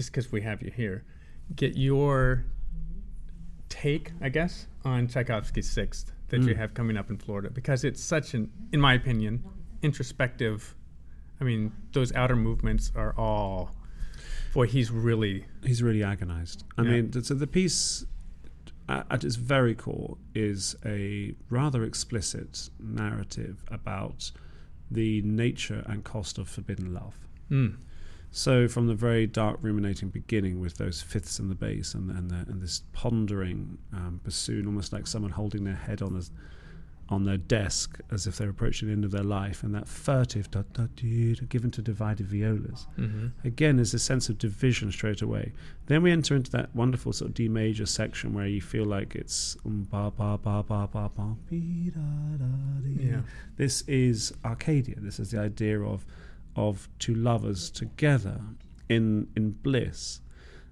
just because we have you here, get your take, I guess, on Tchaikovsky's Sixth that you Mm. have coming up in Florida, because it's such an, in my opinion, introspective. I mean, those outer movements are all, boy, he's really, he's really agonized. I Yeah. mean, so the piece at its very core is a rather explicit narrative about the nature and cost of forbidden love. mm, So, from the very dark, ruminating beginning with those fifths in the bass and and, the, and this pondering um, bassoon, almost like someone holding their head on a, on their desk as if they're approaching the end of their life, and that furtive da, da, dee, da, given to divided violas hmm again there's a sense of division straight away then we enter into that wonderful sort of d major section where you feel like it's um, ba ba ba ba ba ba be, da, da, dee. Yeah. this is arcadia this is the idea of of two lovers together in in bliss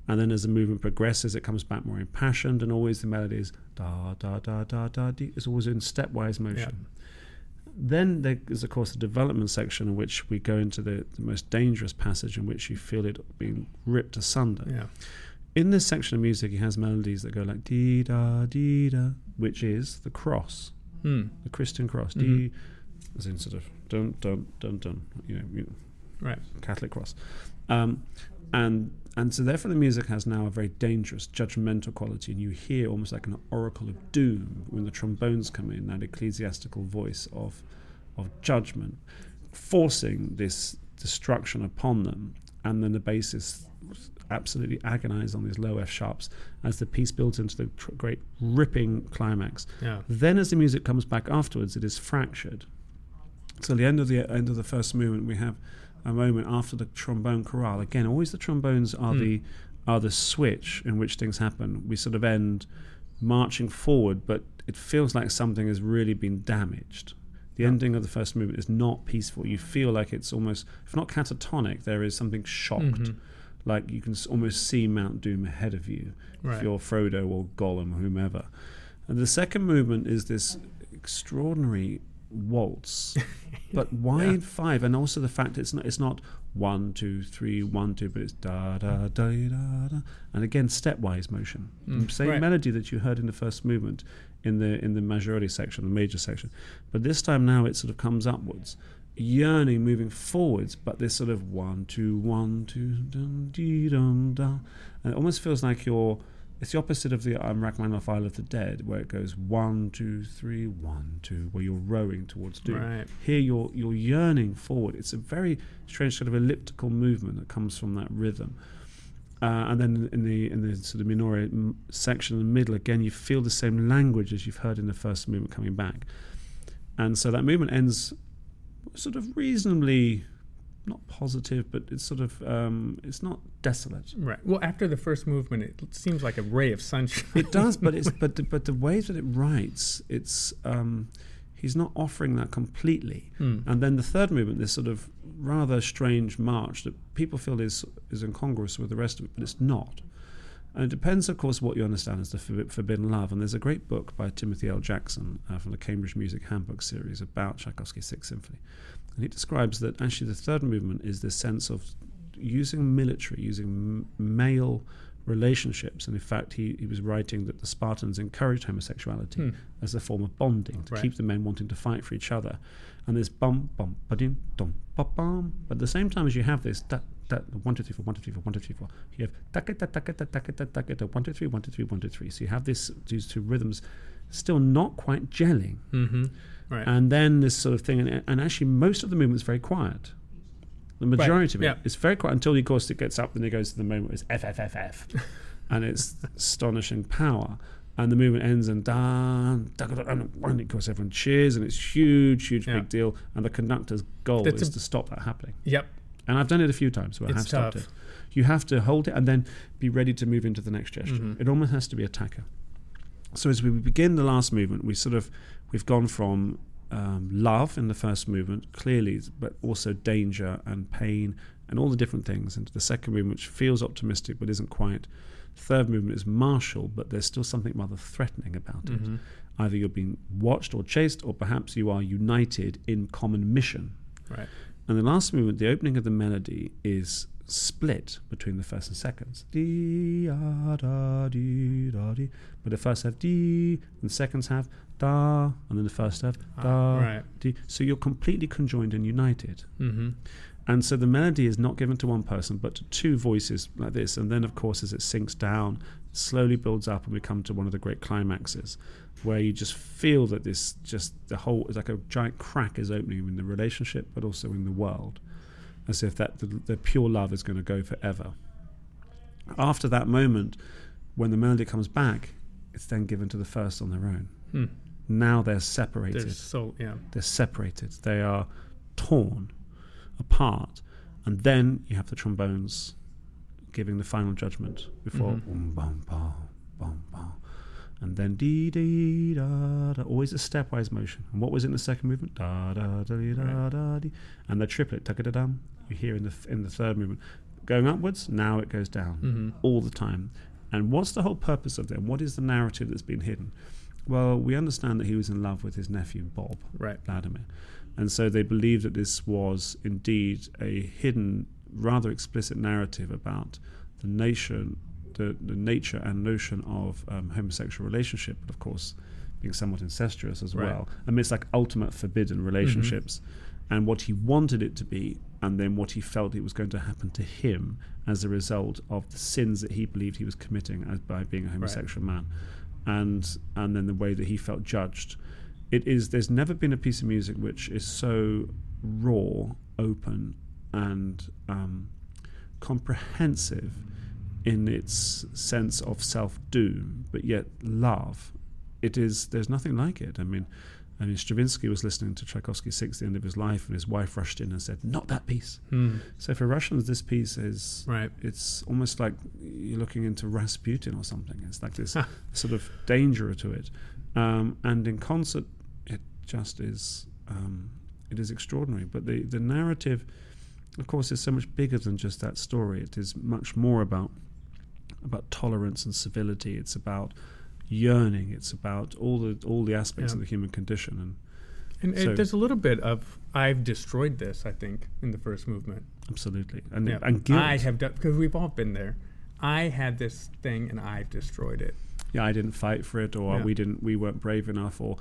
and then as the movement progresses it comes back more impassioned and always the melody is da da da da da dee. it's always in stepwise motion then there is, of course, the development section in which we go into the, the most dangerous passage in which you feel it being ripped asunder. yeah, In this section of music, he has melodies that go like dee da dee da, which is the cross, mm, the Christian cross. Mhm. Dee, as in sort of dun dun dun dun, you know, you know right, Catholic cross, um, and and so therefore the music has now a very dangerous judgmental quality, and you hear almost like an oracle of doom when the trombones come in, that ecclesiastical voice of of judgment, forcing this destruction upon them, and then the bass is absolutely agonized on these low F sharps as the piece builds into the tr- great ripping climax. yeah, Then, as the music comes back afterwards, it is fractured. So, the end of the end of the first movement, we have a moment after the trombone chorale. Again, always the trombones are Hmm. the are the switch in which things happen. We sort of end marching forward, but it feels like something has really been damaged. The Yeah. ending of the first movement is not peaceful. You feel like it's almost, if not catatonic, there is something shocked. Mhm. Like you can almost see Mount Doom ahead of you right, if you're Frodo or Gollum or whomever. And the second movement is this extraordinary waltz, but wide Yeah. five, and also the fact it's not it's not one two three one two, but it's da da da da da, and again stepwise motion. Mm, same right. melody that you heard in the first movement in the in the majority section, the major section, but this time now it sort of comes upwards. Yearning, moving forwards, but this sort of one, two, one, two, dum, dee, dum, da. And it almost feels like you're it's the opposite of the um, Rachmaninoff Isle of the Dead, where it goes one, two, three, one, two, where you're rowing towards doom. right, Here you're you're yearning forward. It's a very strange sort of elliptical movement that comes from that rhythm. Uh, and then in the in the sort of minore m- section in the middle, again you feel the same language as you've heard in the first movement coming back. And so that movement ends sort of reasonably not positive, but it's sort of um, it's not desolate. right. Well, after the first movement, it seems like a ray of sunshine. It does, but it's but the, but the way that it writes, it's um, he's not offering that completely. Hmm. And then the third movement, this sort of rather strange march that people feel is is incongruous with the rest of it, but it's not. And it depends, of course, what you understand as the forbidden love. And there's a great book by Timothy L. Jackson uh, from the Cambridge Music Handbook series about Tchaikovsky's Sixth Symphony. And he describes that actually the third movement is this sense of using military, using m- male relationships. And in fact, he, he was writing that the Spartans encouraged homosexuality Hmm. as a form of bonding to Right. keep the men wanting to fight for each other. And there's bum bum ba-dum, dum ba bum. But at the same time as you have this da, da, one two three four one two three four one two three four, you have taka ta taka ta taka ta taka ta one two three one two three one two three. So you have this these two rhythms still not quite gelling. Mm-hmm. Right. And then this sort of thing, and, and actually most of the movement is very quiet. The majority of it yeah. is very quiet until, of course, it gets up. Then it goes to the moment where it's F F F F, and it's astonishing power. And the movement ends and dan, da, da, da, and of course everyone cheers and it's huge, huge, Yeah. big deal. And the conductor's goal That's is a- to stop that happening. yep. And I've done it a few times where I It's have stopped tough. it. You have to hold it and then be ready to move into the next gesture. Mhm. It almost has to be attacca. So as we begin the last movement, we sort of we've gone from um, love in the first movement, clearly, but also danger and pain and all the different things, into the second movement, which feels optimistic but isn't quite. Third movement is martial, but there's still something rather threatening about it. Mm-hmm. Either you're being watched or chased, or perhaps you are united in common mission. Right. And the last movement, the opening of the melody, is split between the first and seconds. Dee, ah, da, dee, da, dee. But the first have dee, and the seconds have da, and then the first have Ah, da, right. dee. So you're completely conjoined and united. Mm-hmm. And so the melody is not given to one person, but to two voices like this. And then, of course, as it sinks down, slowly builds up, and we come to one of the great climaxes, where you just feel that this, just the whole, it's like a giant crack is opening in the relationship, but also in the world, as if that the, the pure love is going to go forever. After that moment, when the melody comes back, it's then given to the first on their own. Hmm. Now they're separated There's so yeah. they're separated. They are torn apart, and then you have the trombones giving the final judgment before bum, ba, bum, and then dee dee da da. Always a stepwise motion. And what was in the second movement? Da da da da da dee. And the triplet da da dum. You hear in the in the third movement going upwards. Now it goes down Mm-hmm. all the time. And what's the whole purpose of them? What is the narrative that's been hidden? Well, we understand that he was in love with his nephew Bob. Right. Vladimir. And so they believe that this was indeed a hidden, rather explicit narrative about the nation, the, the nature and notion of um, homosexual relationship, but of course being somewhat incestuous as Right. well. I mean, it's like ultimate forbidden relationships. And what he wanted it to be, and then what he felt it was going to happen to him as a result of the sins that he believed he was committing as by being a homosexual man, and and then the way that he felt judged. It is there's never been a piece of music which is so raw open and um, comprehensive in its sense of self-doom but yet love. It is there's nothing like it. I mean I mean, Stravinsky was listening to Tchaikovsky Six at the end of his life, and his wife rushed in and said, "Not that piece." Mm. So for Russians, this piece is Right. it's almost like you're looking into Rasputin or something. It's like this sort of danger to it. Um, and in concert, it just is um, it is extraordinary. But the the narrative, of course, is so much bigger than just that story. It is much more about about tolerance and civility. It's about yearning. It's about all the all the aspects Yeah. of the human condition. And And So- it, there's a little bit of I've destroyed this. I think in the first movement. absolutely, and Yeah. and guilt. I have done because we've all been there. I had this thing and I've destroyed it. yeah, I didn't fight for it, or Yeah. we didn't, we weren't brave enough, or,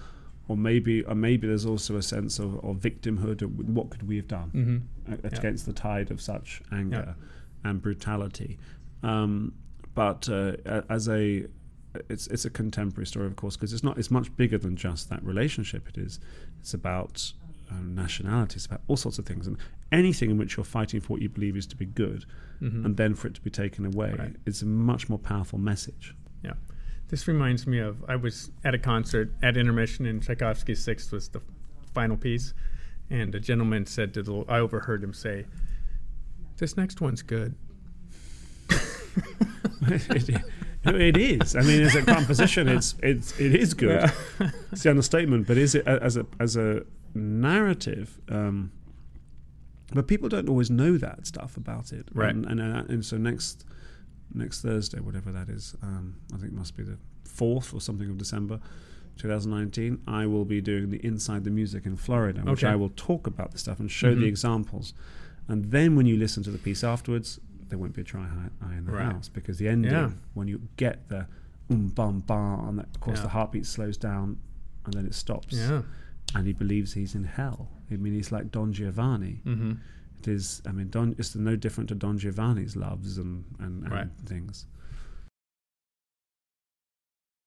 or maybe, or maybe there's also a sense of, of victimhood. Of what could we have done Mm-hmm. a- Yeah. against the tide of such anger and brutality? Um, but uh, as a, it's it's a contemporary story, of course, because it's not. It's much bigger than just that relationship. It is. It's about um, nationality. It's about all sorts of things, and anything in which you're fighting for what you believe is to be good, Mm-hmm. and then for it to be taken away, Right. it's a much more powerful message. Yeah. This reminds me of I was at a concert at intermission and Tchaikovsky's Sixth was the final piece, and a gentleman said to the I overheard him say, "This next one's good." it, it is. I mean, as a composition, it's it's it is good. It's the understatement, but is it as a as a narrative? Um, but people don't always know that stuff about it, Right. And and, uh, and so next next Thursday, whatever that is, um, I think it must be the fourth or something of December. 2019, I will be doing the Inside the Music in Florida, which Okay. I will talk about the stuff and show the Mhm. examples. And then when you listen to the piece afterwards, there won't be a dry eye in the Right. house because the ending, Yeah. when you get the um bum bum, and that, of course Yeah. the heartbeat slows down and then it stops, Yeah. and he believes he's in hell. I mean, he's like Don Giovanni. Mm-hmm. It is, I mean, Don. It's no different to Don Giovanni's loves and and, and Right. things.